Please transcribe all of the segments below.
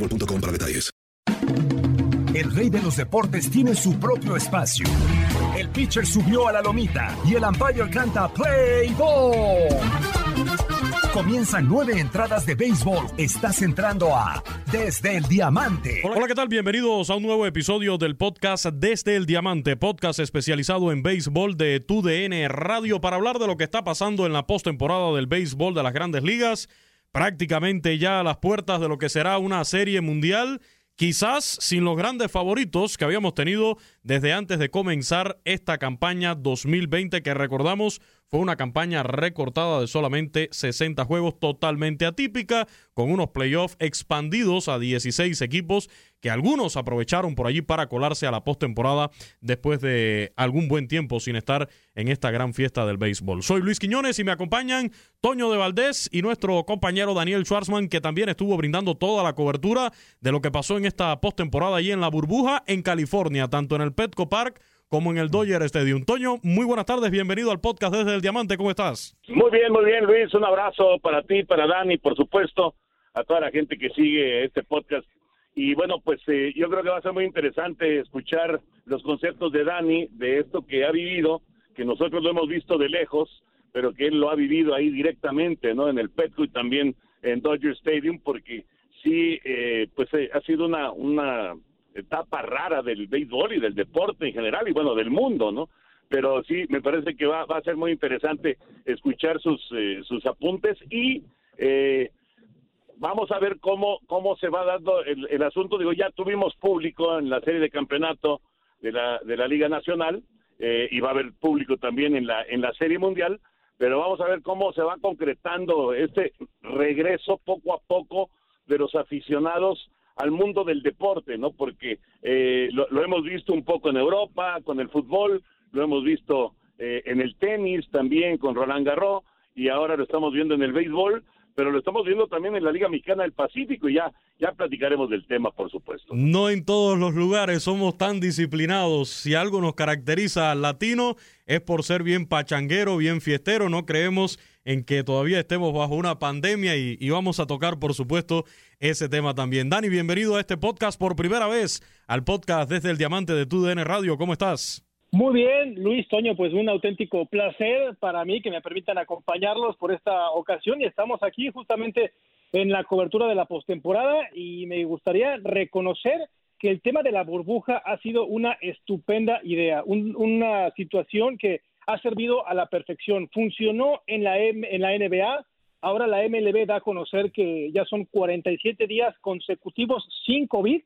boostmobile.com para detalles. El rey de los deportes tiene su propio espacio. El pitcher subió a la lomita y el umpire canta Play Ball. Comienzan nueve entradas de béisbol. Estás entrando a Desde el Diamante. Hola, ¿qué tal? Bienvenidos a un nuevo episodio del podcast Desde el Diamante, podcast especializado en béisbol de TUDN Radio para hablar de lo que está pasando en la postemporada del béisbol de las grandes ligas prácticamente ya a las puertas de lo que será una serie mundial, quizás sin los grandes favoritos que habíamos tenido desde antes de comenzar esta campaña 2020 que recordamos fue una campaña recortada de solamente 60 juegos, totalmente atípica, con unos playoffs expandidos a 16 equipos que algunos aprovecharon por allí para colarse a la postemporada después de algún buen tiempo sin estar en esta gran fiesta del béisbol. Soy Luis Quiñones y me acompañan Toño de Valdés y nuestro compañero Daniel Schwarzman, que también estuvo brindando toda la cobertura de lo que pasó en esta postemporada allí en la burbuja en California, tanto en el Petco Park como en el Dodger Stadium. Toño, muy buenas tardes, bienvenido al podcast desde el Diamante, ¿cómo estás? Muy bien, muy bien, Luis, un abrazo para ti, para Dani, por supuesto, a toda la gente que sigue este podcast. Y bueno, pues eh, yo creo que va a ser muy interesante escuchar los conceptos de Dani, de esto que ha vivido, que nosotros lo hemos visto de lejos, pero que él lo ha vivido ahí directamente, ¿no? En el Petco y también en Dodger Stadium, porque sí, eh, pues eh, ha sido una, una etapa rara del béisbol y del deporte en general y bueno, del mundo, ¿no? Pero sí, me parece que va, va a ser muy interesante escuchar sus, eh, sus apuntes y eh, vamos a ver cómo, cómo se va dando el, el, asunto. Digo, ya tuvimos público en la serie de campeonato de la, de la Liga Nacional eh, y va a haber público también en la, en la serie mundial, pero vamos a ver cómo se va concretando este regreso poco a poco de los aficionados al mundo del deporte, ¿no? Porque eh, lo, hemos visto un poco en Europa con el fútbol, lo hemos visto eh, en el tenis también con Roland Garros y ahora lo estamos viendo en el béisbol, pero lo estamos viendo también en la Liga Mexicana del Pacífico y ya, ya platicaremos del tema, por supuesto. No en todos los lugares somos tan disciplinados. Si algo nos caracteriza al latino es por ser bien pachanguero, bien fiestero. No creemos en que todavía estemos bajo una pandemia y, y vamos a tocar, por supuesto, ese tema también. Dani, bienvenido a este podcast por primera vez, al podcast desde el Diamante de TUDN Radio. ¿Cómo estás? Muy bien, Luis Toño, pues un auténtico placer para mí que me permitan acompañarlos por esta ocasión y estamos aquí justamente en la cobertura de la postemporada y me gustaría reconocer que el tema de la burbuja ha sido una estupenda idea, un, una situación que ha servido a la perfección. Funcionó en la, en la NBA, Ahora la MLB da a conocer que ya son 47 días consecutivos sin COVID,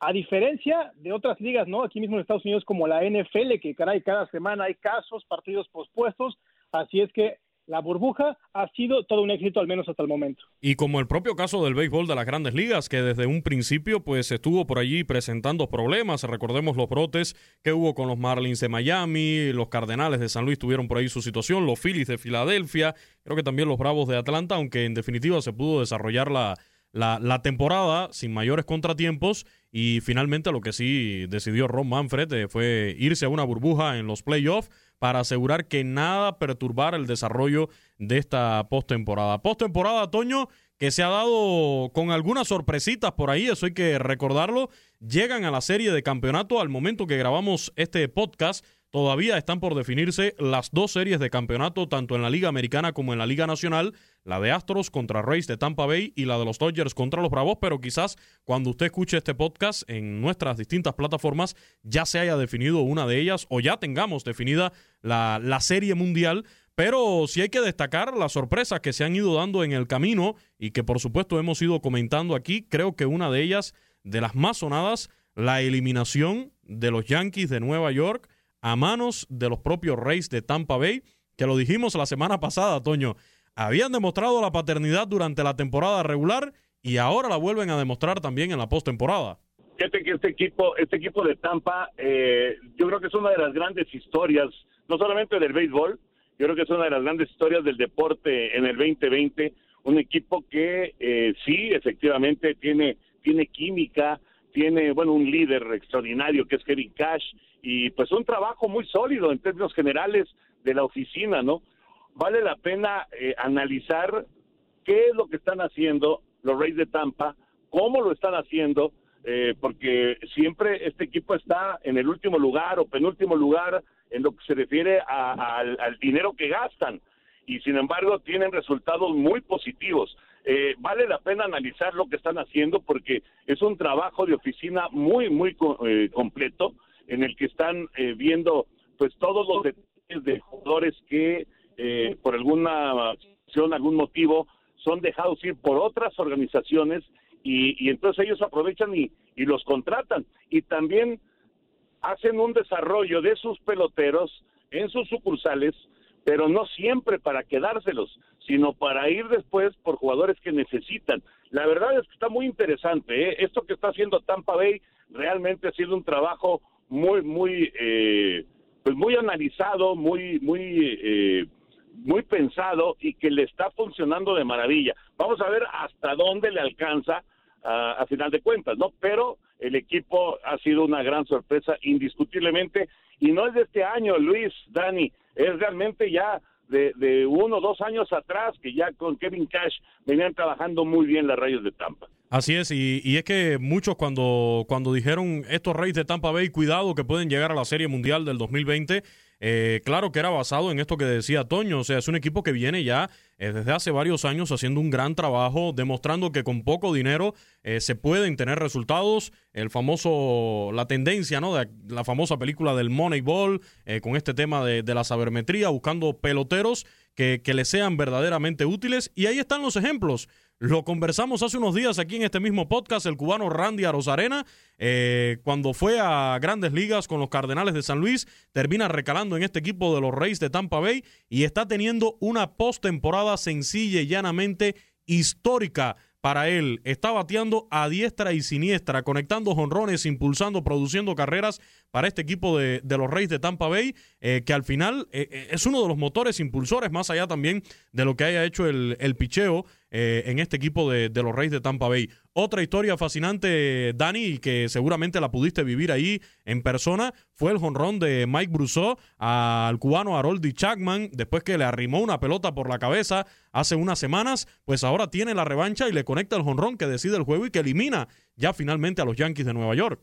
a diferencia de otras ligas, ¿no? Aquí mismo en Estados Unidos como la NFL, que caray, cada semana hay casos, partidos pospuestos, así es que la burbuja ha sido todo un éxito, al menos hasta el momento. Y como el propio caso del béisbol de las grandes ligas, que desde un principio pues estuvo por allí presentando problemas, recordemos los brotes que hubo con los Marlins de Miami, los Cardenales de San Luis tuvieron por ahí su situación, los Phillies de Filadelfia, creo que también los Bravos de Atlanta, aunque en definitiva se pudo desarrollar la, la, la, temporada sin mayores contratiempos y finalmente lo que sí decidió Ron Manfred eh, fue irse a una burbuja en los playoffs para asegurar que nada perturbara el desarrollo de esta postemporada. Postemporada, Toño, que se ha dado con algunas sorpresitas por ahí, eso hay que recordarlo. Llegan a la serie de campeonato al momento que grabamos este podcast. Todavía están por definirse las dos series de campeonato, tanto en la Liga Americana como en la Liga Nacional, la de Astros contra Rays de Tampa Bay y la de los Dodgers contra los Bravos, pero quizás cuando usted escuche este podcast en nuestras distintas plataformas ya se haya definido una de ellas o ya tengamos definida la, la serie mundial. Pero sí hay que destacar las sorpresas que se han ido dando en el camino y que por supuesto hemos ido comentando aquí. Creo que una de ellas, de las más sonadas, la eliminación de los Yankees de Nueva York a manos de los propios Rays de Tampa Bay, que lo dijimos la semana pasada, Toño, habían demostrado la paternidad durante la temporada regular y ahora la vuelven a demostrar también en la postemporada. Fíjate que este equipo, este equipo de Tampa, eh, yo creo que es una de las grandes historias, no solamente del béisbol, yo creo que es una de las grandes historias del deporte en el 2020. Un equipo que eh, sí, efectivamente, tiene, tiene química, tiene, bueno, un líder extraordinario que es Kevin Cash y pues un trabajo muy sólido en términos generales de la oficina, ¿no? Vale la pena eh, analizar qué es lo que están haciendo los Reyes de Tampa, cómo lo están haciendo, eh, porque siempre este equipo está en el último lugar o penúltimo lugar en lo que se refiere al dinero que gastan y sin embargo tienen resultados muy positivos. Eh, vale la pena analizar lo que están haciendo porque es un trabajo de oficina muy, muy eh, completo en el que están eh, viendo pues todos los detalles de jugadores que por alguna algún motivo son dejados ir por otras organizaciones y, entonces ellos aprovechan y, y los contratan. Y también hacen un desarrollo de sus peloteros en sus sucursales pero no siempre para quedárselos, sino para ir después por jugadores que necesitan. La verdad es que está muy interesante. ¿eh? Esto que está haciendo Tampa Bay realmente ha sido un trabajo muy, muy, eh, pues muy analizado, muy, muy, eh, muy pensado y que le está funcionando de maravilla. Vamos a ver hasta dónde le alcanza a, a final de cuentas, ¿no? Pero el equipo ha sido una gran sorpresa indiscutiblemente y no es de este año, Luis, Dani es realmente ya de, uno o dos años atrás que ya con Kevin Cash venían trabajando muy bien las Rayos de Tampa. Así es, y, y, es que muchos cuando, cuando dijeron estos Reyes de Tampa Bay, cuidado que pueden llegar a la Serie Mundial del 2020, eh, claro que era basado en esto que decía Toño, o sea, es un equipo que viene ya eh, desde hace varios años haciendo un gran trabajo, demostrando que con poco dinero eh, se pueden tener resultados. El famoso, la tendencia, ¿no? De la famosa película del Moneyball, con este tema de, de, la sabermetría, buscando peloteros que, que le sean verdaderamente útiles. Y ahí están los ejemplos. Lo conversamos hace unos días aquí en este mismo podcast, el cubano Randy Arozarena, eh, cuando fue a grandes ligas con los Cardenales de San Luis, termina recalando en este equipo de los Reyes de Tampa Bay y está teniendo una postemporada sencilla y llanamente histórica para él. Está bateando a diestra y siniestra, conectando jonrones, impulsando, produciendo carreras para este equipo de, los Reyes de Tampa Bay, eh, que al final eh, es uno de los motores impulsores, más allá también de lo que haya hecho el, picheo eh, en este equipo de, los Reyes de Tampa Bay. Otra historia fascinante, Dani, que seguramente la pudiste vivir ahí en persona, fue el jonrón de Mike Brousseau al cubano Haroldi Chapman, después que le arrimó una pelota por la cabeza hace unas semanas, pues ahora tiene la revancha y le conecta el jonrón que decide el juego y que elimina ya finalmente a los Yankees de Nueva York.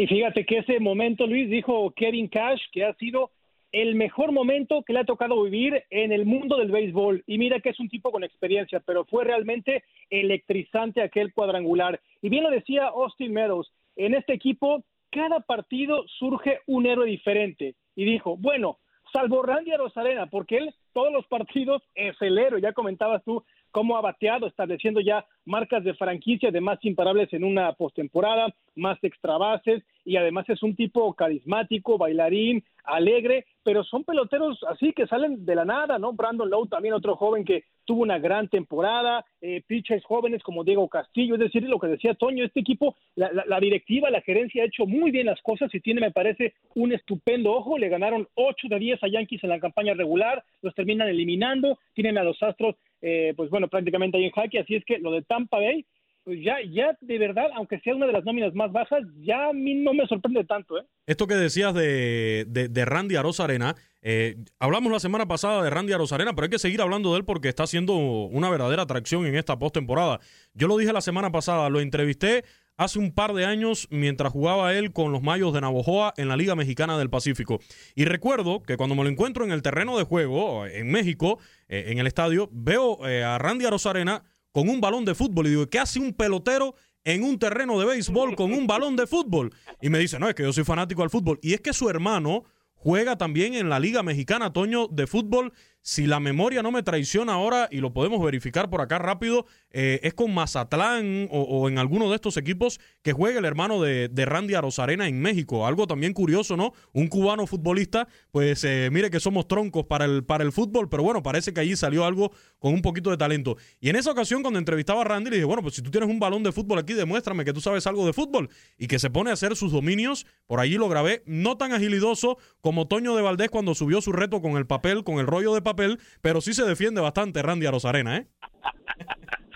Y fíjate que ese momento, Luis, dijo Kevin Cash, que ha sido el mejor momento que le ha tocado vivir en el mundo del béisbol. Y mira que es un tipo con experiencia, pero fue realmente electrizante aquel cuadrangular. Y bien lo decía Austin Meadows, en este equipo cada partido surge un héroe diferente. Y dijo, bueno, salvo Randy Rosarena, porque él todos los partidos es el héroe. Ya comentabas tú cómo ha bateado, estableciendo ya marcas de franquicia de más imparables en una postemporada, más extra bases y además es un tipo carismático, bailarín, alegre, pero son peloteros así que salen de la nada, ¿no? Brandon Lowe también otro joven que tuvo una gran temporada, eh, pitchers jóvenes como Diego Castillo, es decir, lo que decía Toño, este equipo, la, la, directiva, la gerencia ha hecho muy bien las cosas y tiene, me parece, un estupendo ojo, le ganaron 8 de 10 a Yankees en la campaña regular, los terminan eliminando, tienen a los Astros, eh, pues bueno, prácticamente ahí en jaque, así es que lo de Tampa Bay pues ya, ya de verdad, aunque sea una de las nóminas más bajas, ya a mí no me sorprende tanto. ¿eh? Esto que decías de, de, Randy Arozarena, eh, hablamos la semana pasada de Randy Arozarena, pero hay que seguir hablando de él porque está haciendo una verdadera atracción en esta postemporada. Yo lo dije la semana pasada, lo entrevisté hace un par de años mientras jugaba él con los Mayos de Navojoa en la Liga Mexicana del Pacífico. Y recuerdo que cuando me lo encuentro en el terreno de juego en México, eh, en el estadio, veo eh, a Randy Arozarena con un balón de fútbol. Y digo, ¿qué hace un pelotero en un terreno de béisbol con un balón de fútbol? Y me dice, no, es que yo soy fanático del fútbol. Y es que su hermano juega también en la Liga Mexicana, Toño, de fútbol si la memoria no me traiciona ahora, y lo podemos verificar por acá rápido, eh, es con Mazatlán o, en alguno de estos equipos que juega el hermano de, de Randy Arozarena en México. Algo también curioso, ¿no? Un cubano futbolista, pues eh, mire que somos troncos para el, para el fútbol, pero bueno, parece que allí salió algo con un poquito de talento. Y en esa ocasión, cuando entrevistaba a Randy, le dije, bueno, pues si tú tienes un balón de fútbol aquí, demuéstrame que tú sabes algo de fútbol. Y que se pone a hacer sus dominios, por allí lo grabé, no tan agilidoso como Toño de Valdés cuando subió su reto con el papel, con el rollo de papel papel, pero sí se defiende bastante Randy Arozarena, ¿eh?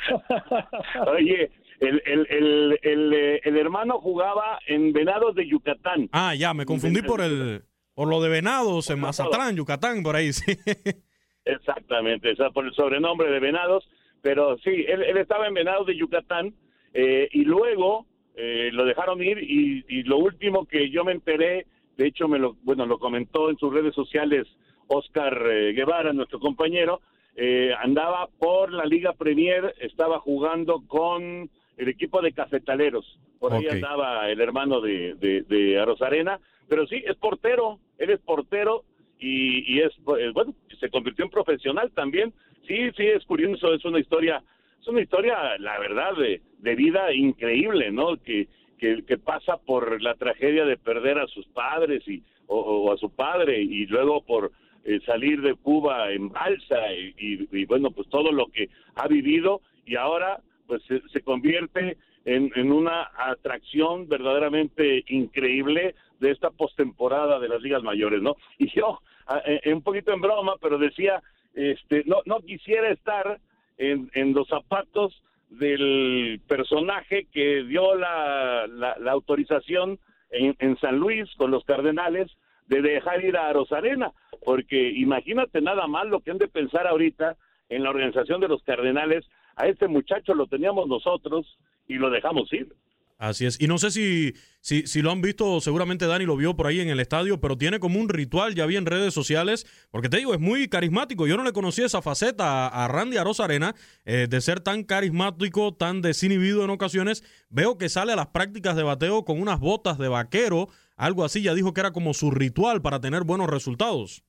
Oye, el, el, el, el, eh, el hermano jugaba en Venados de Yucatán. Ah, ya, me confundí por el por lo de Venados en Mazatlán, Yucatán, por ahí, sí. Exactamente, o sea, por el sobrenombre de Venados, pero sí, él, él estaba en Venados de Yucatán eh, y luego eh, lo dejaron ir y, y, lo último que yo me enteré, de hecho me lo, bueno, lo comentó en sus redes sociales Oscar eh, Guevara, nuestro compañero, eh, andaba por la Liga Premier, estaba jugando con el equipo de cafetaleros. Por ahí andaba el hermano de, de, de Arozarena, pero sí, es portero, él es portero y, y es, eh, bueno, se convirtió en profesional también. Sí, sí, es curioso, es una historia, es una historia, la verdad, de, de vida increíble, ¿no? Que, que, que pasa por la tragedia de perder a sus padres y, o a su padre y luego por eh, salir de Cuba en balsa y, bueno, pues todo lo que ha vivido y ahora pues se, convierte en, en, una atracción verdaderamente increíble de esta postemporada de las ligas mayores, ¿no? Y yo, eh, un poquito en broma, pero decía, este, no, no quisiera estar en, los zapatos del personaje que dio la, la, autorización en, en San Luis con los Cardenales de dejar ir a Rosarena, porque imagínate nada más lo que han de pensar ahorita en la organización de los Cardenales, a este muchacho lo teníamos nosotros y lo dejamos ir. Así es. Y no sé si, si, si, lo han visto, seguramente Dani lo vio por ahí en el estadio, pero tiene como un ritual, ya vi en redes sociales, porque te digo, es muy carismático. Yo no le conocía esa faceta a, Randy Arozarena, eh, de ser tan carismático, tan desinhibido en ocasiones. Veo que sale a las prácticas de bateo con unas botas de vaquero, algo así, ya dijo que era como su ritual para tener buenos resultados.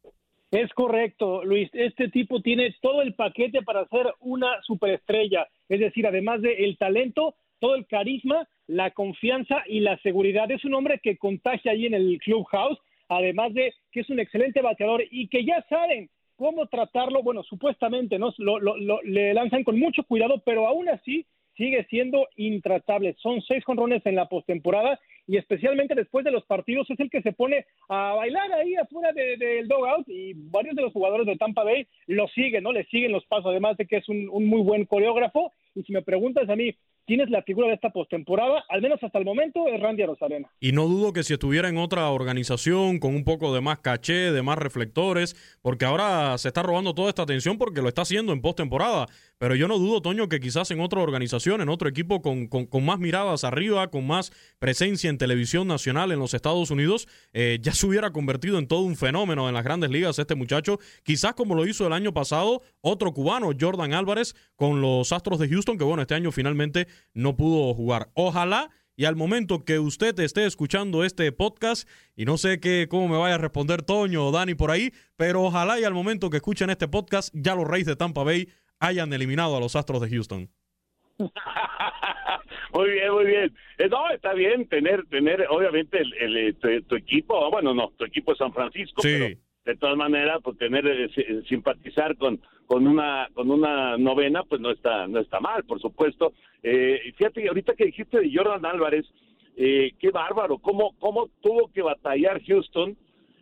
Es correcto, Luis. Este tipo tiene todo el paquete para ser una superestrella. Es decir, además del el talento, todo el carisma, la confianza y la seguridad. Es un hombre que contagia ahí en el clubhouse, además de que es un excelente bateador y que ya saben cómo tratarlo. Bueno, supuestamente no lo, le lanzan con mucho cuidado, pero aún así sigue siendo intratable. Son seis jonrones en la postemporada y especialmente después de los partidos es el que se pone a bailar ahí afuera del de, dogout y varios de los jugadores de Tampa Bay lo siguen, ¿no? Le siguen los pasos, además de que es un muy buen coreógrafo. Y si me preguntas a mí, tienes la figura de esta postemporada, al menos hasta el momento, es Randy Rosarena. Y no dudo que si estuviera en otra organización con un poco de más caché, de más reflectores, porque ahora se está robando toda esta atención porque lo está haciendo en postemporada. Pero yo no dudo, Toño, que quizás en otra organización, en otro equipo con, con, más miradas arriba, con más presencia en televisión nacional en los Estados Unidos, eh, ya se hubiera convertido en todo un fenómeno en las grandes ligas este muchacho. Quizás como lo hizo el año pasado otro cubano, Jordan Álvarez, con los Astros de Houston, que bueno, este año finalmente no pudo jugar. Ojalá y al momento que usted esté escuchando este podcast, y no sé qué, cómo me vaya a responder Toño o Dani por ahí, pero ojalá y al momento que escuchen este podcast, ya los Reyes de Tampa Bay hayan eliminado a los Astros de Houston. muy bien, muy bien. Eh, no, está bien tener, tener obviamente el, eh, tu, equipo, bueno, no, tu equipo es San Francisco, pero de todas maneras, pues tener, eh, simpatizar con, con una, con una novena, pues no está, no está mal, por supuesto. Eh, fíjate, ahorita que dijiste de Jordan Álvarez, eh, qué bárbaro, cómo, cómo tuvo que batallar Houston,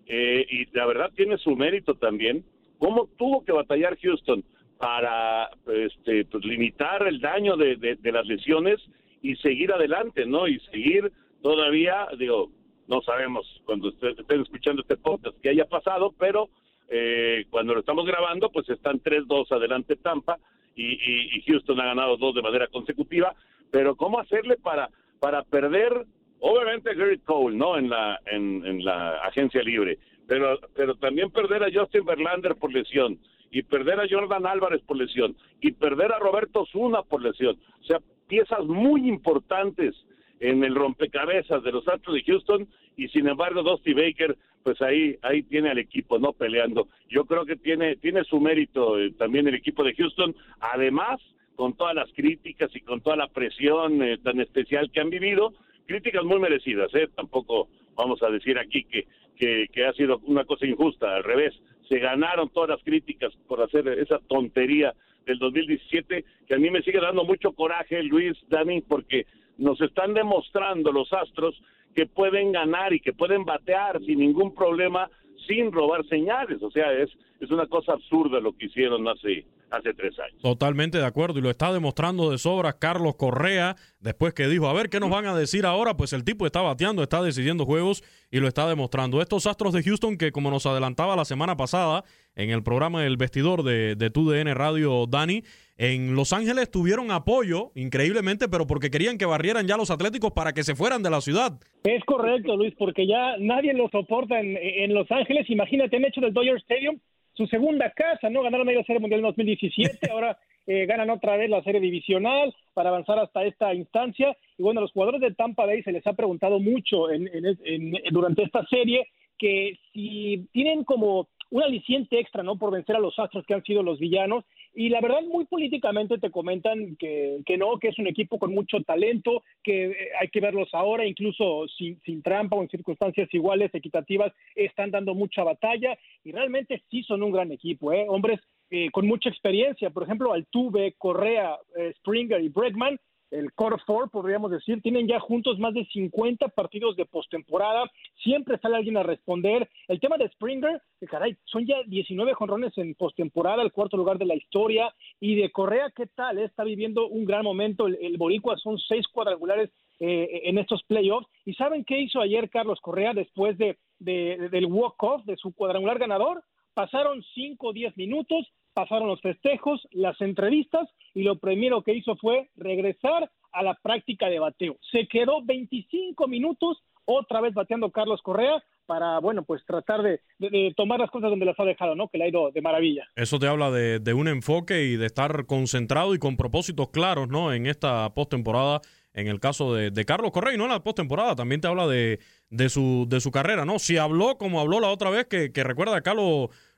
eh, y la verdad tiene su mérito también, cómo tuvo que batallar Houston para este, pues, limitar el daño de, de, las lesiones y seguir adelante, ¿no? Y seguir todavía, digo, no sabemos cuando estén escuchando este podcast que haya pasado, pero eh, cuando lo estamos grabando, pues están 3-2 adelante Tampa y, y, Houston ha ganado dos de manera consecutiva, pero ¿cómo hacerle para, para perder, obviamente Gary Cole, ¿no? En la, en, en la agencia libre, pero, pero también perder a Justin Verlander por lesión, y perder a Jordan Álvarez por lesión, y perder a Roberto Zuna por lesión. O sea, piezas muy importantes en el rompecabezas de los Astros de Houston y sin embargo Dusty Baker pues ahí ahí tiene al equipo no peleando. Yo creo que tiene tiene su mérito eh, también el equipo de Houston además con todas las críticas y con toda la presión eh, tan especial que han vivido críticas muy merecidas eh tampoco vamos a decir aquí que, que que ha sido una cosa injusta al revés se ganaron todas las críticas por hacer esa tontería del 2017 que a mí me sigue dando mucho coraje Luis Dani porque nos están demostrando los Astros que pueden ganar y que pueden batear sin ningún problema sin robar señales. O sea, es, es una cosa absurda lo que hicieron hace, hace tres años. Totalmente de acuerdo y lo está demostrando de sobra Carlos Correa después que dijo, a ver, ¿qué nos van a decir ahora? Pues el tipo está bateando, está decidiendo juegos y lo está demostrando. Estos Astros de Houston que como nos adelantaba la semana pasada en el programa El Vestidor de, de TUDN Radio Dani, en Los Ángeles tuvieron apoyo, increíblemente, pero porque querían que barrieran ya los Atléticos para que se fueran de la ciudad. Es correcto, Luis, porque ya nadie lo soporta en, en Los Ángeles. Imagínate, han hecho del Dodger Stadium su segunda casa, ¿no? Ganaron medio Serie Mundial en 2017, ahora eh, ganan otra vez la Serie Divisional para avanzar hasta esta instancia. Y bueno, a los jugadores de Tampa Bay se les ha preguntado mucho en, durante esta serie que si tienen como un aliciente extra, ¿no? Por vencer a los Astros que han sido los villanos. Y la verdad, muy políticamente te comentan que, que no, que es un equipo con mucho talento, que eh, hay que verlos ahora, incluso sin, sin trampa o en circunstancias iguales, equitativas, están dando mucha batalla y realmente sí son un gran equipo, ¿eh? Hombres eh, con mucha experiencia, por ejemplo, Altuve, Correa, eh, Springer y Bregman el Core Four, podríamos decir, tienen ya juntos más de 50 partidos de postemporada, siempre sale alguien a responder. El tema de Springer, que caray, son ya 19 jonrones en postemporada, el cuarto lugar de la historia, y de Correa, ¿qué tal? Está viviendo un gran momento, el, Boricua son seis cuadrangulares eh, en estos playoffs, y ¿saben qué hizo ayer Carlos Correa después de, del walk-off de su cuadrangular ganador? Pasaron 5 o 10 minutos, pasaron los festejos, las entrevistas y lo primero que hizo fue regresar a la práctica de bateo. Se quedó 25 minutos otra vez bateando Carlos Correa para, bueno, pues tratar de, tomar las cosas donde las ha dejado, ¿no? Que le ha ido de maravilla. Eso te habla de, un enfoque y de estar concentrado y con propósitos claros, ¿no? En esta postemporada en el caso de, Carlos Correa y no en la postemporada, también te habla de, su, de su carrera, ¿no? Si habló como habló la otra vez, que, que recuerda acá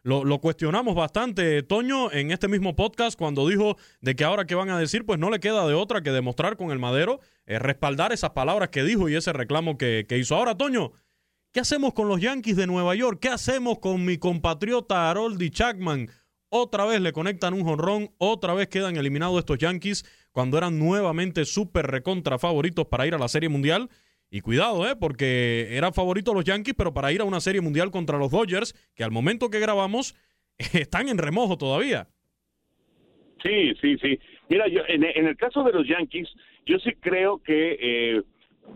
lo, cuestionamos bastante, Toño, en este mismo podcast, cuando dijo de que ahora que van a decir, pues no le queda de otra que demostrar con el madero, eh, respaldar esas palabras que dijo y ese reclamo que, hizo. Ahora, Toño, ¿qué hacemos con los Yankees de Nueva York? ¿Qué hacemos con mi compatriota Haroldi Chapman? Otra vez le conectan un jonrón, otra vez quedan eliminados estos Yankees cuando eran nuevamente súper recontra favoritos para ir a la Serie Mundial. Y cuidado, ¿eh? Porque eran favoritos los Yankees, pero para ir a una serie mundial contra los Dodgers, que al momento que grabamos están en remojo todavía. Sí, sí, sí. Mira, yo, en, el caso de los Yankees, yo sí creo que eh,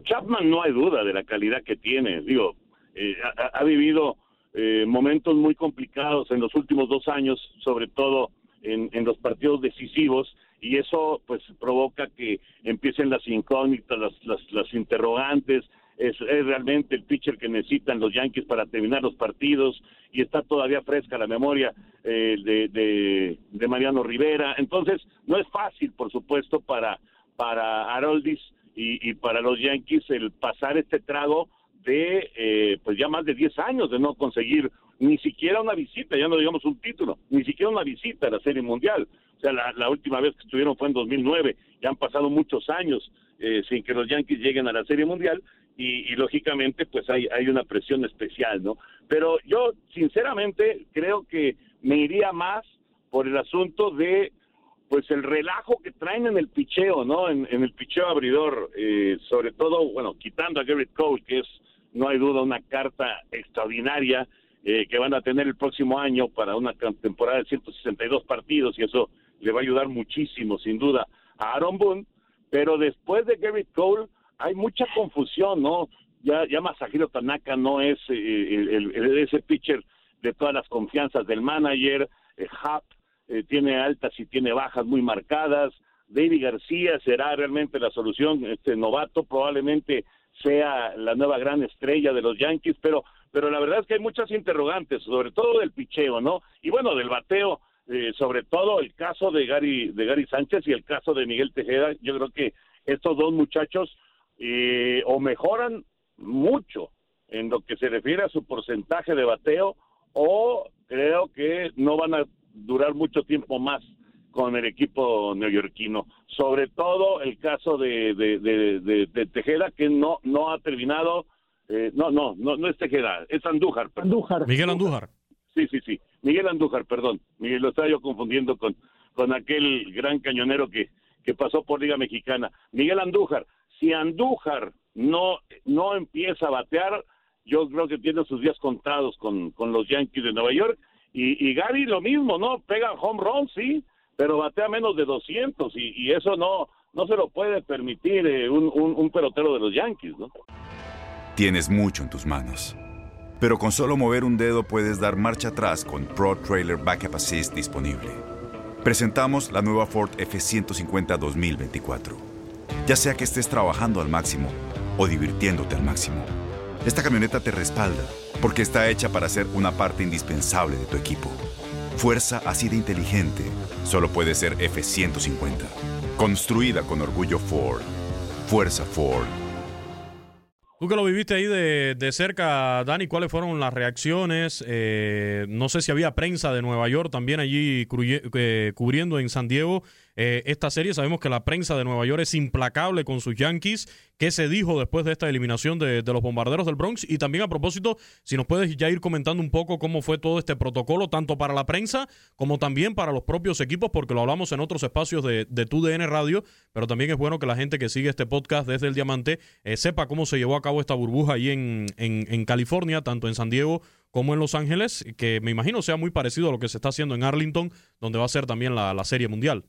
Chapman no hay duda de la calidad que tiene. Digo, eh, ha, vivido eh, momentos muy complicados en los últimos dos años, sobre todo en, en los partidos decisivos y eso pues provoca que empiecen las incógnitas, las, las, las interrogantes, es, es, realmente el pitcher que necesitan los Yankees para terminar los partidos y está todavía fresca la memoria eh, de, de, Mariano Rivera. Entonces, no es fácil, por supuesto, para, para Haroldis y, para los Yankees el pasar este trago de eh, pues ya más de 10 años de no conseguir ni siquiera una visita, ya no digamos un título, ni siquiera una visita a la Serie Mundial. O sea, la, última vez que estuvieron fue en 2009, ya han pasado muchos años eh, sin que los Yankees lleguen a la Serie Mundial y, lógicamente pues hay, hay una presión especial, ¿no? Pero yo sinceramente creo que me iría más por el asunto de pues el relajo que traen en el picheo, ¿no? En, el picheo abridor, eh, sobre todo, bueno, quitando a Garrett Cole, que es, no hay duda, una carta extraordinaria eh, que van a tener el próximo año para una temporada de 162 partidos y eso le va a ayudar muchísimo, sin duda, a Aaron Boone, pero después de Garrett Cole hay mucha confusión, ¿no? Ya, ya Masahiro Tanaka no es eh, el, ese pitcher de todas las confianzas del manager, eh, eh, tiene altas y tiene bajas muy marcadas. David García será realmente la solución, este novato probablemente sea la nueva gran estrella de los Yankees, pero pero la verdad es que hay muchas interrogantes, sobre todo del picheo, ¿no? Y bueno, del bateo, eh, sobre todo el caso de Gary de Gary Sánchez y el caso de Miguel Tejeda, yo creo que estos dos muchachos eh, o mejoran mucho en lo que se refiere a su porcentaje de bateo o creo que no van a durar mucho tiempo más con el equipo neoyorquino. Sobre todo el caso de, de, Tejeda, que no, no ha terminado. Eh, no, no, no, no es Tejeda, es Andújar. Andújar. Miguel Andújar. Sí, sí, sí. Miguel Andújar, perdón. Miguel, lo estaba yo confundiendo con, con aquel gran cañonero que, que pasó por Liga Mexicana. Miguel Andújar. Si Andújar no, no empieza a batear, yo creo que tiene sus días contados con, con los Yankees de Nueva York y, y Gary lo mismo, ¿no? Pega home run, sí, pero batea menos de 200 y, y eso no, no se lo puede permitir eh, un, un, pelotero de los Yankees, ¿no? Tienes mucho en tus manos. Pero con solo mover un dedo puedes dar marcha atrás con Pro Trailer Backup Assist disponible. Presentamos la nueva Ford F150 2024. Ya sea que estés trabajando al máximo o divirtiéndote al máximo, esta camioneta te respalda porque está hecha para ser una parte indispensable de tu equipo. Fuerza así de inteligente solo puede ser F-150. Construida con orgullo Ford. Fuerza Ford. Tú que lo viviste ahí de, de cerca, Dani, ¿cuáles fueron las reacciones? Eh, no sé si había prensa de Nueva York también allí eh, cubriendo en San Diego eh, esta serie. Sabemos que la prensa de Nueva York es implacable con sus Yankees. ¿Qué se dijo después de esta eliminación de, los bombarderos del Bronx? Y también a propósito, si nos puedes ya ir comentando un poco cómo fue todo este protocolo, tanto para la prensa como también para los propios equipos, porque lo hablamos en otros espacios de, de TUDN Radio, pero también es bueno que la gente que sigue este podcast desde el Diamante eh, sepa cómo se llevó a cabo esta burbuja ahí en, en California, tanto en San Diego como en Los Ángeles, que me imagino sea muy parecido a lo que se está haciendo en Arlington, donde va a ser también la, la Serie Mundial.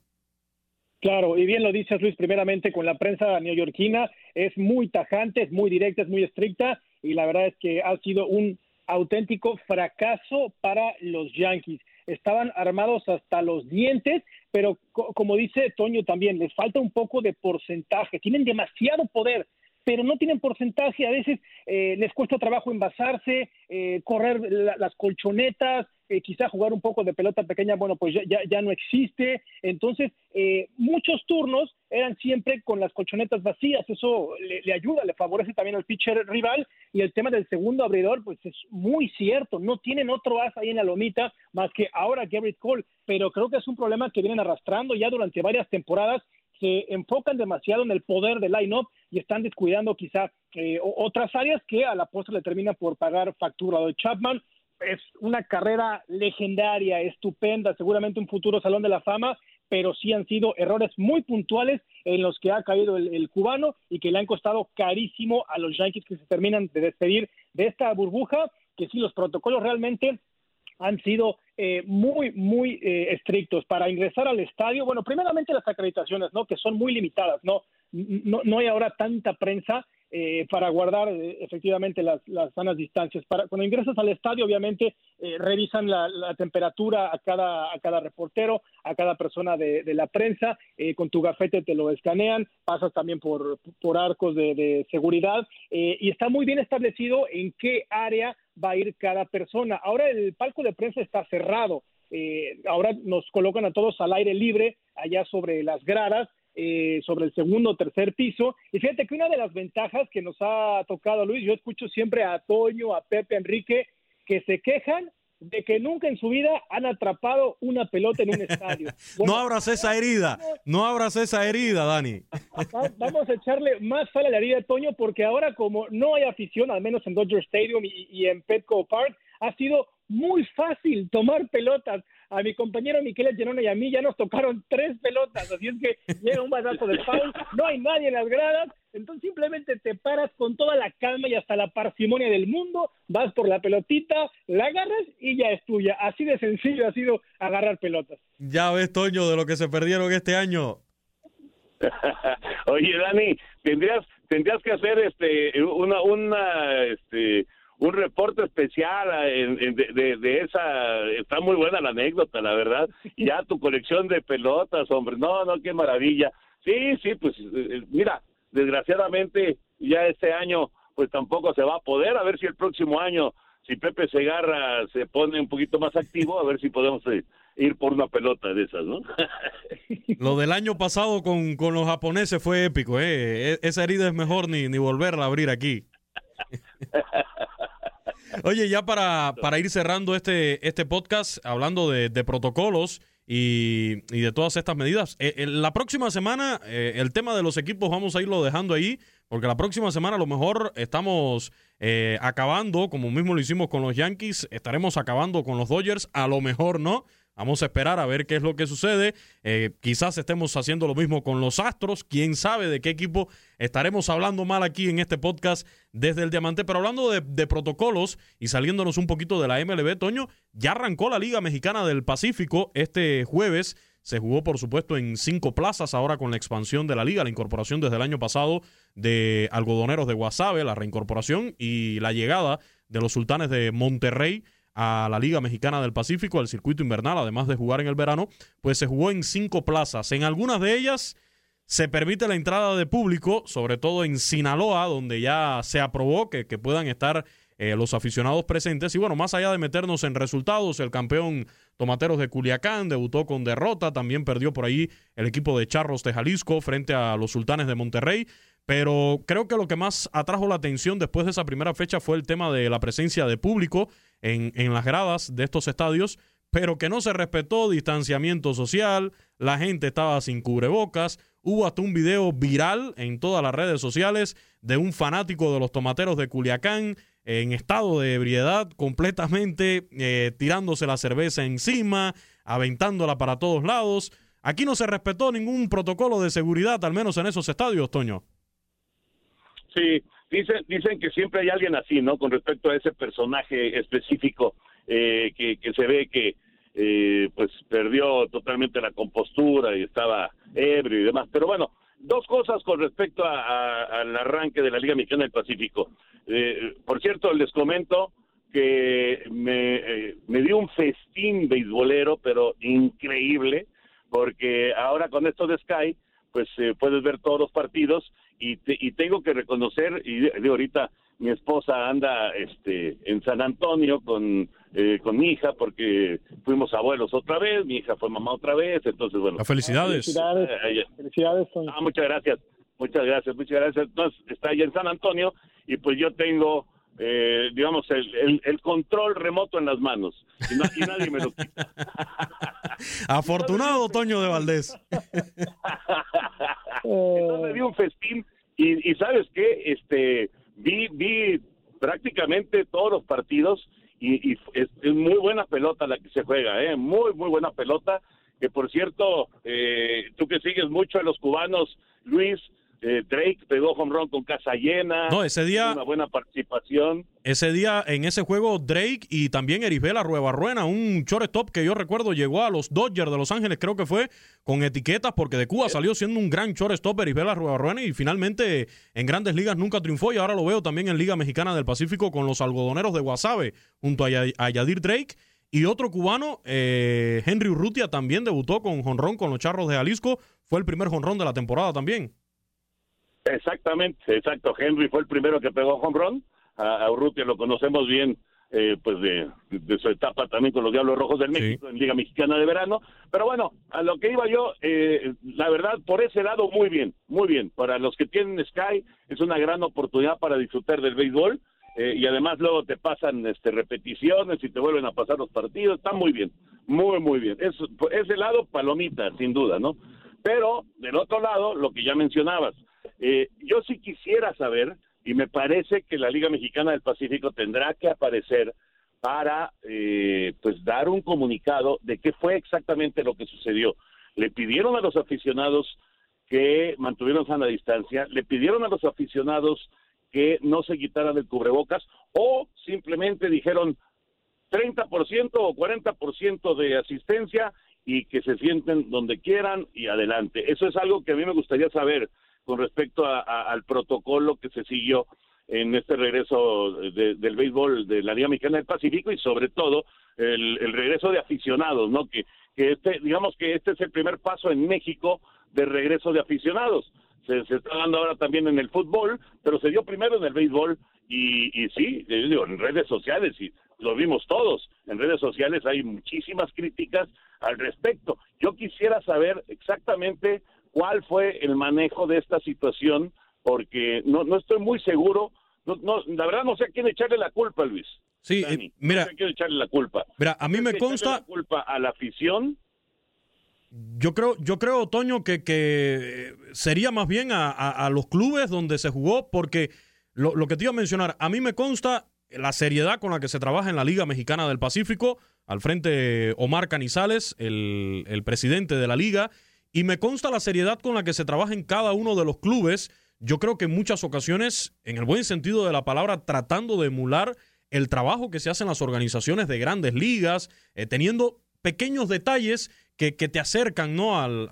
Claro, y bien lo dices Luis, primeramente con la prensa neoyorquina es muy tajante, es muy directa, es muy estricta y la verdad es que ha sido un auténtico fracaso para los Yankees. Estaban armados hasta los dientes, pero como dice Toño también, les falta un poco de porcentaje, tienen demasiado poder, pero no tienen porcentaje, a veces eh, les cuesta trabajo envasarse, eh, correr las colchonetas, eh, quizá jugar un poco de pelota pequeña, bueno, pues ya, ya, no existe. Entonces, eh, muchos turnos eran siempre con las colchonetas vacías. Eso le, ayuda, le favorece también al pitcher rival. Y el tema del segundo abridor, pues es muy cierto. No tienen otro as ahí en la lomita más que ahora Garrett Cole. Pero creo que es un problema que vienen arrastrando ya durante varias temporadas se enfocan demasiado en el poder del line-up y están descuidando quizá eh, otras áreas que a la postre le terminan por pagar factura. de Chapman es una carrera legendaria, estupenda, seguramente un futuro salón de la fama, pero sí han sido errores muy puntuales en los que ha caído el, cubano y que le han costado carísimo a los Yankees que se terminan de despedir de esta burbuja, que sí, los protocolos realmente han sido eh, muy, muy eh, estrictos para ingresar al estadio. Bueno, primeramente las acreditaciones, ¿no? Que son muy limitadas, ¿no? No, no hay ahora tanta prensa eh, para guardar eh, efectivamente las, sanas distancias. Para, cuando ingresas al estadio, obviamente eh, revisan la, temperatura a cada, a cada reportero, a cada persona de, la prensa, con tu gafete te lo escanean, pasas también por, por arcos de, de seguridad y está muy bien establecido en qué área va a ir cada persona. Ahora el palco de prensa está cerrado. ahora nos colocan a todos al aire libre allá sobre las gradas eh, sobre el segundo o tercer piso. Y fíjate que una de las ventajas que nos ha tocado, Luis, yo escucho siempre a Toño, a Pepe, Enrique, que se quejan de que nunca en su vida han atrapado una pelota en un estadio. no abras esa herida, no abras esa herida, Dani. Vamos a echarle más sal a la herida de Toño porque ahora como no hay afición, al menos en Dodger Stadium y, y en Petco Park, ha sido muy fácil tomar pelotas. A mi compañero Miquel Genona y a mí ya nos tocaron tres pelotas, así es que llega un balazo de foul, no hay nadie en las gradas, entonces simplemente te paras con toda la calma y hasta la parsimonia del mundo, vas por la pelotita, la agarras y ya es tuya. Así de sencillo ha sido agarrar pelotas. Ya ves, Toño, de lo que se perdieron este año. Oye, Dani, tendrías tendrías que hacer este una una este un reporte especial eh, de, de, esa está muy buena la anécdota la verdad. Ya tu colección de pelotas hombre no no qué maravilla. Sí sí pues eh, eh, mira desgraciadamente ya este año pues tampoco se va a poder. A ver si el próximo año si Pepe Segarra se pone un poquito más activo a ver si podemos ir por una pelota de esas no lo del año pasado con, con los japoneses fue épico eh. E, esa herida es mejor ni ni volverla a abrir aquí Oye, ya para, para ir cerrando este, este podcast, hablando de, protocolos y, de todas estas medidas, eh, la próxima semana eh, el tema de los equipos vamos a irlo dejando ahí, porque la próxima semana a lo mejor estamos eh, acabando, como mismo lo hicimos con los Yankees, estaremos acabando con los Dodgers, a lo mejor no. Vamos a esperar a ver qué es lo que sucede. Eh, quizás estemos haciendo lo mismo con los Astros. Quién sabe de qué equipo estaremos hablando mal aquí en este podcast desde el Diamante. Pero hablando de, protocolos y saliéndonos un poquito de la MLB, Toño, ya arrancó la Liga Mexicana del Pacífico este jueves. Se jugó, por supuesto, en cinco plazas ahora con la expansión de la liga, la incorporación desde el año pasado de algodoneros de Guasave, la reincorporación y la llegada de los sultanes de Monterrey a la Liga Mexicana del Pacífico, al circuito invernal, además de jugar en el verano, pues se jugó en cinco plazas. En algunas de ellas se permite la entrada de público, sobre todo en Sinaloa, donde ya se aprobó que, puedan estar eh, los aficionados presentes. Y bueno, más allá de meternos en resultados, el campeón Tomateros de Culiacán debutó con derrota, también perdió por ahí el equipo de Charros de Jalisco frente a los Sultanes de Monterrey. Pero creo que lo que más atrajo la atención después de esa primera fecha fue el tema de la presencia de público en, en las gradas de estos estadios, pero que no se respetó distanciamiento social, la gente estaba sin cubrebocas, hubo hasta un video viral en todas las redes sociales de un fanático de los tomateros de Culiacán en estado de ebriedad, completamente eh, tirándose la cerveza encima, aventándola para todos lados. Aquí no se respetó ningún protocolo de seguridad, al menos en esos estadios, Toño. Sí, Dicen, dicen que siempre hay alguien así, ¿no? Con respecto a ese personaje específico eh, que, que se ve que eh, pues perdió totalmente la compostura y estaba ebrio y demás. Pero bueno, dos cosas con respecto al arranque de la Liga Mexicana del Pacífico. Eh, por cierto, les comento que me, me dio un festín beisbolero, pero increíble, porque ahora con esto de Sky, pues puedes ver todos los partidos y, y tengo que reconocer, y de, ahorita mi esposa anda este, en San Antonio con, eh, con mi hija porque fuimos abuelos otra vez, mi hija fue mamá otra vez, entonces bueno. Ah, felicidades. Felicidades. Eh, ah, muchas gracias, muchas gracias, muchas gracias. Entonces está allá en San Antonio y pues yo tengo, eh, digamos, el, el, control remoto en las manos y, nadie me lo quita. Afortunado Toño de Valdés. Entonces me dio un festín y, sabes qué, este, vi, vi prácticamente todos los partidos y, es, muy buena pelota la que se juega, ¿eh? muy, muy buena pelota. Que por cierto, eh, tú que sigues mucho a los cubanos, Luis, eh, Drake pegó home run con casa llena. No, ese día. Una buena participación. Ese día, en ese juego, Drake y también Erisbela Ruebarruena, un shortstop que yo recuerdo llegó a los Dodgers de Los Ángeles, creo que fue, con etiquetas, porque de Cuba salió siendo un gran shortstop Erisbela Ruebarruena y finalmente en grandes ligas nunca triunfó. Y ahora lo veo también en Liga Mexicana del Pacífico con los algodoneros de Guasave, junto a, Yadir Drake. Y otro cubano, eh, Henry Urrutia, también debutó con jonrón con los Charros de Jalisco. Fue el primer jonrón de la temporada también. Exactamente, exacto. Henry fue el primero que pegó home run. A, Urrutia lo conocemos bien eh, pues de, de, su etapa también con los Diablos Rojos del México en Liga Mexicana de Verano. Pero bueno, a lo que iba yo, eh, la verdad, por ese lado, muy bien, muy bien. Para los que tienen Sky, es una gran oportunidad para disfrutar del béisbol. Eh, y además luego te pasan este, repeticiones y te vuelven a pasar los partidos, está muy bien, muy, muy bien. Es, ese lado, palomita, sin duda, ¿no? Pero, del otro lado, lo que ya mencionabas, yo sí quisiera saber y me parece que la Liga Mexicana del Pacífico tendrá que aparecer para eh, pues dar un comunicado de qué fue exactamente lo que sucedió. Le pidieron a los aficionados que mantuvieron sana distancia, le pidieron a los aficionados que no se quitaran el cubrebocas o simplemente dijeron 30% o 40% de asistencia y que se sienten donde quieran y adelante. Eso es algo que a mí me gustaría saber con respecto al protocolo que se siguió en este regreso del béisbol de la Liga Mexicana del Pacífico y sobre todo el, regreso de aficionados, ¿no? Que, que este, digamos que este es el primer paso en México de regreso de aficionados. Se, está dando ahora también en el fútbol, pero se dio primero en el béisbol y, y sí, digo, en redes sociales y lo vimos todos. En redes sociales hay muchísimas críticas al respecto. Yo quisiera saber exactamente cuál fue el manejo de esta situación, porque no, no estoy muy seguro, no, no, la verdad no sé a quién echarle la culpa, Luis. Sí, eh, mira, no sé a quién echarle la culpa. Mira, a mí me consta la culpa a la afición. Yo creo, yo creo, Toño, que, que sería más bien a, a, los clubes donde se jugó, porque lo, lo que te iba a mencionar, a mí me consta la seriedad con la que se trabaja en la Liga Mexicana del Pacífico, al frente Omar Canizales, el, el presidente de la liga, y me consta la seriedad con la que se trabaja en cada uno de los clubes. Yo creo que en muchas ocasiones, en el buen sentido de la palabra, tratando de emular el trabajo que se hace en las organizaciones de grandes ligas, eh, teniendo pequeños detalles que, que, te acercan, ¿no? Al,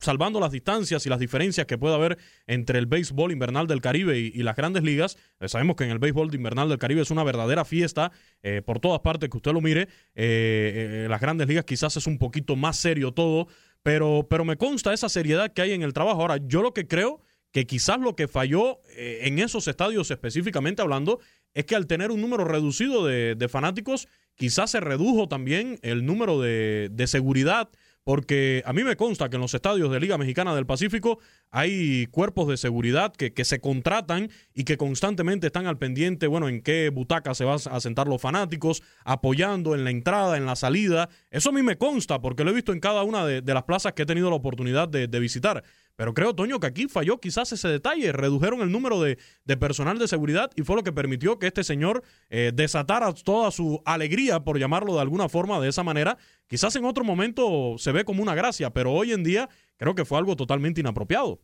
salvando las distancias y las diferencias que puede haber entre el béisbol invernal del Caribe y, las grandes ligas. Eh, sabemos que en el béisbol invernal del Caribe es una verdadera fiesta eh, por todas partes que usted lo mire. Eh, las grandes ligas quizás es un poquito más serio todo, pero, pero me consta esa seriedad que hay en el trabajo. Ahora, yo lo que creo que quizás lo que falló eh, en esos estadios específicamente hablando es que al tener un número reducido de, fanáticos, quizás se redujo también el número de, de seguridad porque a mí me consta que en los estadios de Liga Mexicana del Pacífico hay cuerpos de seguridad que, que, se contratan y que constantemente están al pendiente, bueno, en qué butaca se van a sentar los fanáticos, apoyando en la entrada, en la salida. Eso a mí me consta porque lo he visto en cada una de, las plazas que he tenido la oportunidad de visitar. Pero creo, Toño, que aquí falló quizás ese detalle. Redujeron el número de, de personal de seguridad y fue lo que permitió que este señor eh, desatara toda su alegría, por llamarlo de alguna forma, de esa manera. Quizás en otro momento se ve como una gracia, pero hoy en día creo que fue algo totalmente inapropiado.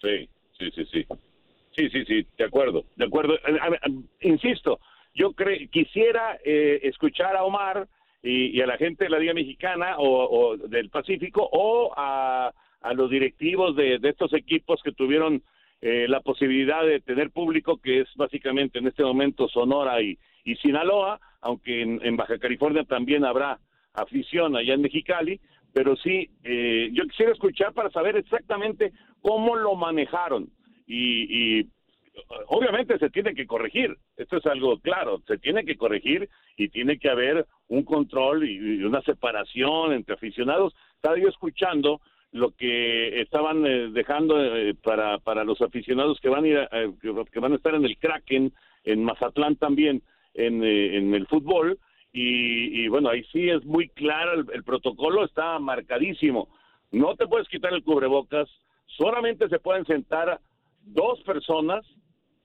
Sí, sí, sí, sí. Sí, sí, sí, de acuerdo, de acuerdo. Insisto, yo quisiera eh, escuchar a Omar y, y, a la gente de la Liga Mexicana o, o del Pacífico o a a los directivos de, estos equipos que tuvieron eh, la posibilidad de tener público, que es básicamente en este momento Sonora y, Sinaloa, aunque en, Baja California también habrá afición allá en Mexicali, pero sí, eh, yo quisiera escuchar para saber exactamente cómo lo manejaron y, y obviamente se tiene que corregir, esto es algo claro, se tiene que corregir y tiene que haber un control y, una separación entre aficionados. Estaba yo escuchando lo que estaban eh, dejando eh, para, para los aficionados que van a ir eh, que, van a estar en el Kraken, en Mazatlán también, en, en el fútbol, y, y, bueno, ahí sí es muy claro, el, el, protocolo está marcadísimo. No te puedes quitar el cubrebocas, solamente se pueden sentar dos personas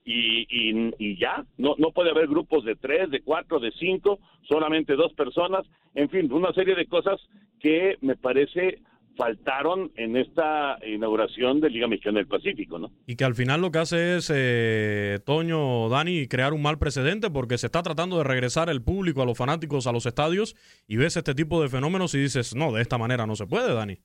y, y, y, ya, no, no puede haber grupos de tres, de cuatro, de cinco, solamente dos personas, en fin, una serie de cosas que me parece faltaron en esta inauguración de Liga Mexicana del Pacífico, ¿no? Y que al final lo que hace es, eh, Toño, Dani, crear un mal precedente porque se está tratando de regresar el público, a los fanáticos, a los estadios y ves este tipo de fenómenos y dices, no, de esta manera no se puede, Dani.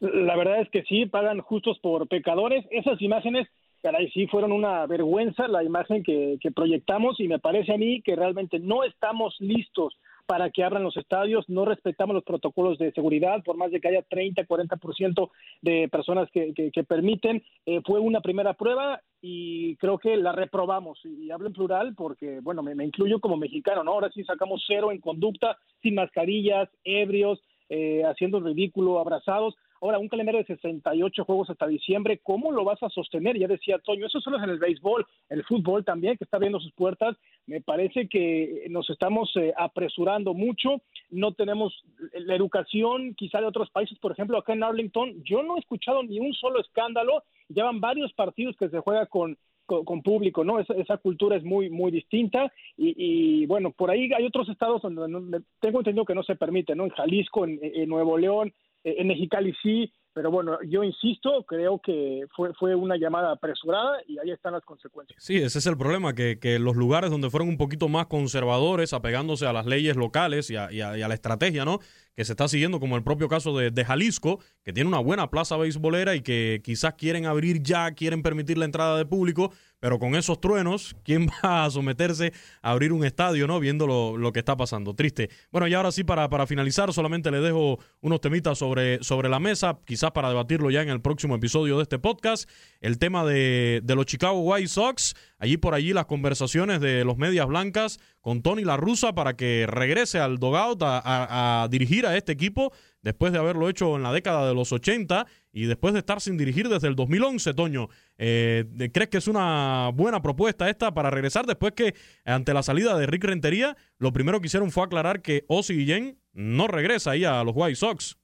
La verdad es que sí, pagan justos por pecadores. Esas imágenes, caray, sí fueron una vergüenza la imagen que, que proyectamos y me parece a mí que realmente no estamos listos para que abran los estadios, no respetamos los protocolos de seguridad, por más de que haya 30, 40% de personas que, que, permiten. Eh, fue una primera prueba y creo que la reprobamos. Y hablo en plural porque, bueno, me, incluyo como mexicano, ¿no? Ahora sí sacamos cero en conducta, sin mascarillas, ebrios, eh, haciendo ridículo, abrazados. Ahora, un calendario de 68 juegos hasta diciembre, ¿cómo lo vas a sostener? Ya decía Toño, eso solo es en el béisbol, el fútbol también, que está abriendo sus puertas. Me parece que nos estamos eh, apresurando mucho, no tenemos la educación quizá de otros países, por ejemplo, acá en Arlington, yo no he escuchado ni un solo escándalo, llevan varios partidos que se juega con con, público, ¿no? Esa, esa, cultura es muy, muy distinta y, bueno, por ahí hay otros estados donde tengo entendido que no se permite, ¿no? En Jalisco, en Nuevo León, en Mexicali sí, pero bueno, yo insisto, creo que fue, fue una llamada apresurada y ahí están las consecuencias. Sí, ese es el problema, que, que los lugares donde fueron un poquito más conservadores, apegándose a las leyes locales y a, y a, la estrategia, ¿no? Que se está siguiendo, como el propio caso de, de, Jalisco, que tiene una buena plaza beisbolera y que quizás quieren abrir ya, quieren permitir la entrada de público, pero con esos truenos, ¿quién va a someterse a abrir un estadio, no? Viendo lo, que está pasando. Triste. Bueno, y ahora sí, para, para finalizar, solamente le dejo unos temitas sobre, sobre la mesa, quizás para debatirlo ya en el próximo episodio de este podcast. El tema de, los Chicago White Sox, allí por allí las conversaciones de los Medias Blancas con Tony La Russa para que regrese al dogout a dirigir a este equipo después de haberlo hecho en la década de los 80 y después de estar sin dirigir desde el 2011, Toño. Eh, ¿Crees que es una buena propuesta esta para regresar después que ante la salida de Rick Rentería, lo primero que hicieron fue aclarar que Ozzy Guillén no regresa ahí a los White Sox?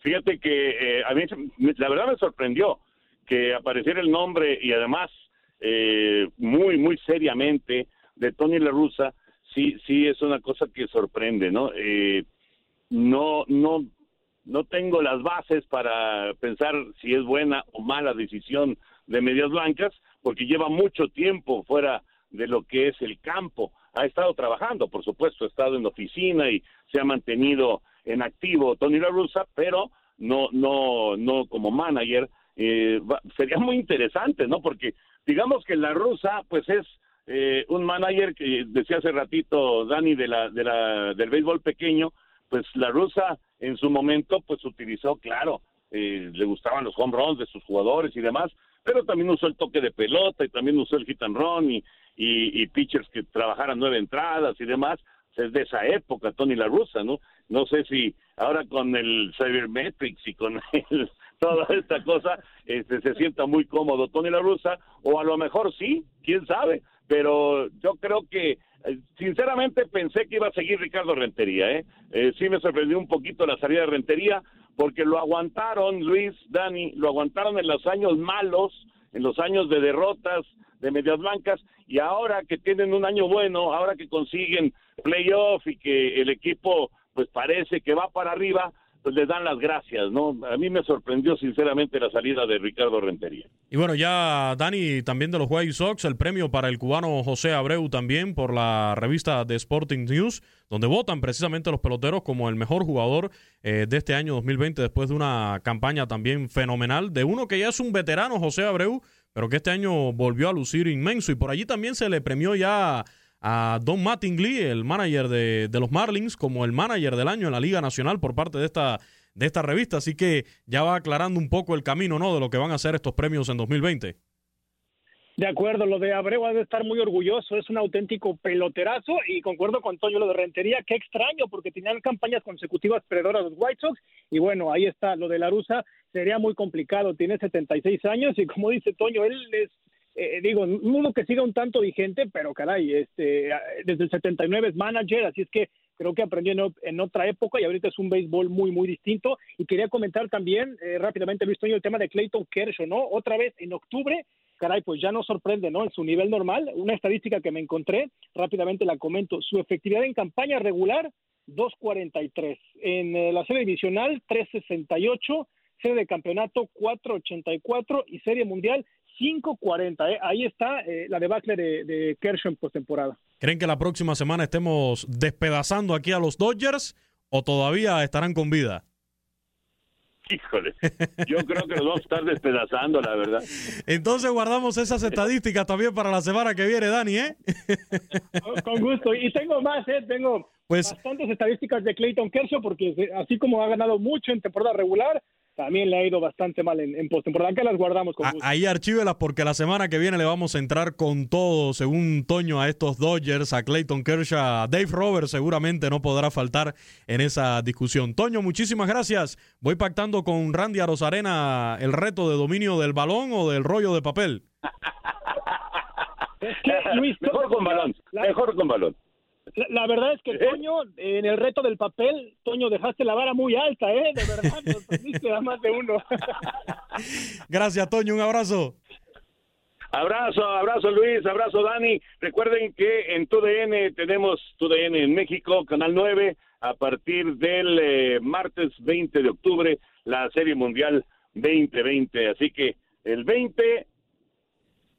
Fíjate que eh, a mí la verdad me sorprendió que apareciera el nombre y además eh, muy, muy seriamente de Tony La Russa, sí, sí es una cosa que sorprende, ¿no? Eh, no, no, no tengo las bases para pensar si es buena o mala decisión de Medias Blancas, porque lleva mucho tiempo fuera de lo que es el campo. Ha estado trabajando, por supuesto, ha estado en oficina y se ha mantenido en activo Tony La Russa, pero no, no, no como manager. Eh, sería muy interesante, ¿no? Porque digamos que La Russa, pues es eh, un manager que decía hace ratito Dani de la, de la, del béisbol pequeño, pues la rusa en su momento pues utilizó, claro, eh, le gustaban los home runs de sus jugadores y demás, pero también usó el toque de pelota y también usó el hit and run y, y, pitchers que trabajaran nueve entradas y demás. Es de esa época, Tony La Russa, ¿no? No sé si ahora con el Cybermetrics y con el, toda esta cosa este, se sienta muy cómodo Tony La Russa, o a lo mejor sí, quién sabe, pero yo creo que eh, sinceramente pensé que iba a seguir Ricardo Rentería, ¿eh? ¿eh? Sí me sorprendió un poquito la salida de Rentería, porque lo aguantaron, Luis, Dani, lo aguantaron en los años malos, en los años de derrotas de Medias Blancas, y ahora que tienen un año bueno, ahora que consiguen playoff y que el equipo pues parece que va para arriba, pues les dan las gracias, ¿no? A mí me sorprendió sinceramente la salida de Ricardo Rentería. Y bueno, ya Dani, también de los White Sox, el premio para el cubano José Abreu también por la revista de Sporting News, donde votan precisamente los peloteros como el mejor jugador eh, de este año 2020 después de una campaña también fenomenal de uno que ya es un veterano, José Abreu, pero que este año volvió a lucir inmenso y por allí también se le premió ya a Don Mattingly, el manager de, de, los Marlins, como el manager del año en la Liga Nacional por parte de esta, de esta revista. Así que ya va aclarando un poco el camino ¿no? de lo que van a ser estos premios en 2020. De acuerdo, lo de Abreu ha de estar muy orgulloso, es un auténtico peloterazo y concuerdo con Toño lo de Rentería, qué extraño porque tenían campañas consecutivas perdedoras los White Sox y bueno, ahí está, lo de Larusa sería muy complicado, tiene 76 años y como dice Toño, él es eh, digo, uno que siga un tanto vigente, pero caray, este, desde el 79 es manager, así es que creo que aprendió en, otra época y ahorita es un béisbol muy, muy distinto. Y quería comentar también eh, rápidamente, Luis Toño, el tema de Clayton Kershaw, ¿no? Otra vez en octubre, caray, pues ya no sorprende, ¿no? En su nivel normal, una estadística que me encontré, rápidamente la comento, su efectividad en campaña regular, 2.43. En eh, la serie divisional, 3.68. Serie de campeonato, 4.84. Y serie mundial, 5.40. ¿eh? Ahí está eh, la debacle de, de Kershaw en postemporada. ¿Creen que la próxima semana estemos despedazando aquí a los Dodgers o todavía estarán con vida? Híjole, yo creo que los vamos a estar despedazando, la verdad. Entonces guardamos esas estadísticas también para la semana que viene, Dani, ¿eh? Con gusto. Y tengo más, ¿eh? Tengo pues, bastantes estadísticas de Clayton Kershaw porque así como ha ganado mucho en temporada regular, también le ha ido bastante mal en, en postemporada. Que las guardamos con gusto. Ahí archívelas porque la semana que viene le vamos a entrar con todo, según Toño, a estos Dodgers, a Clayton Kershaw, Dave Roberts seguramente no podrá faltar en esa discusión. Toño, muchísimas gracias. Voy pactando con Randy Arozarena el reto de dominio del balón o del rollo de papel. mejor con balón, mejor con balón. La, verdad es que, ¿Eh? Toño, en el reto del papel, Toño, dejaste la vara muy alta, ¿eh? De verdad, nos a más de uno. Gracias, Toño, un abrazo. Abrazo, abrazo Luis, abrazo Dani. Recuerden que en TUDN tenemos TUDN en México, Canal 9, a partir del eh, martes 20 de octubre, la Serie Mundial 2020. Así que el 20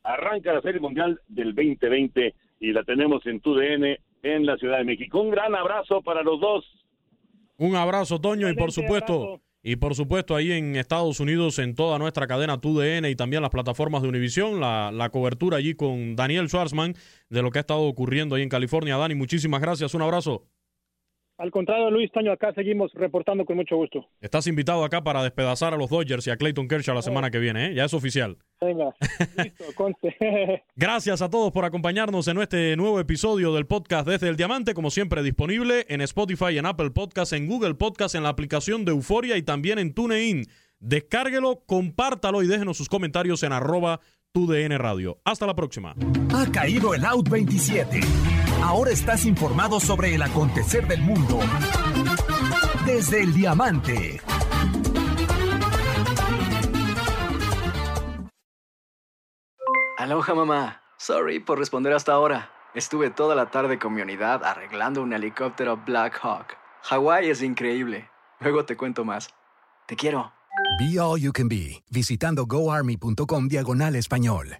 arranca la Serie Mundial del 2020 y la tenemos en TUDN en la Ciudad de México. Un gran abrazo para los dos. Un abrazo, Toño, y por supuesto, y por supuesto ahí en Estados Unidos, en toda nuestra cadena TUDN y también las plataformas de Univisión, la, la cobertura allí con Daniel Schwarzman de lo que ha estado ocurriendo ahí en California. Dani, muchísimas gracias, un abrazo. Al contrario, Luis Taño, acá seguimos reportando con mucho gusto. Estás invitado acá para despedazar a los Dodgers y a Clayton Kershaw la semana que viene, ¿eh? Ya es oficial. Venga, listo, conste. Gracias a todos por acompañarnos en este nuevo episodio del podcast Desde el Diamante, como siempre disponible en Spotify, en Apple Podcasts, en Google Podcasts, en la aplicación de Euforia y también en TuneIn. Descárguelo, compártalo y déjenos sus comentarios en arroba TUDN Radio. Hasta la próxima. Ha caído el Out 27 Ahora estás informado sobre el acontecer del mundo desde el diamante. Aloha mamá. Sorry por responder hasta ahora. Estuve toda la tarde con mi unidad arreglando un helicóptero Black Hawk. Hawái es increíble. Luego te cuento más. Te quiero. Be All You Can Be, visitando goarmy.com diagonal español.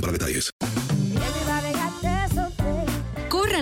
para detalles.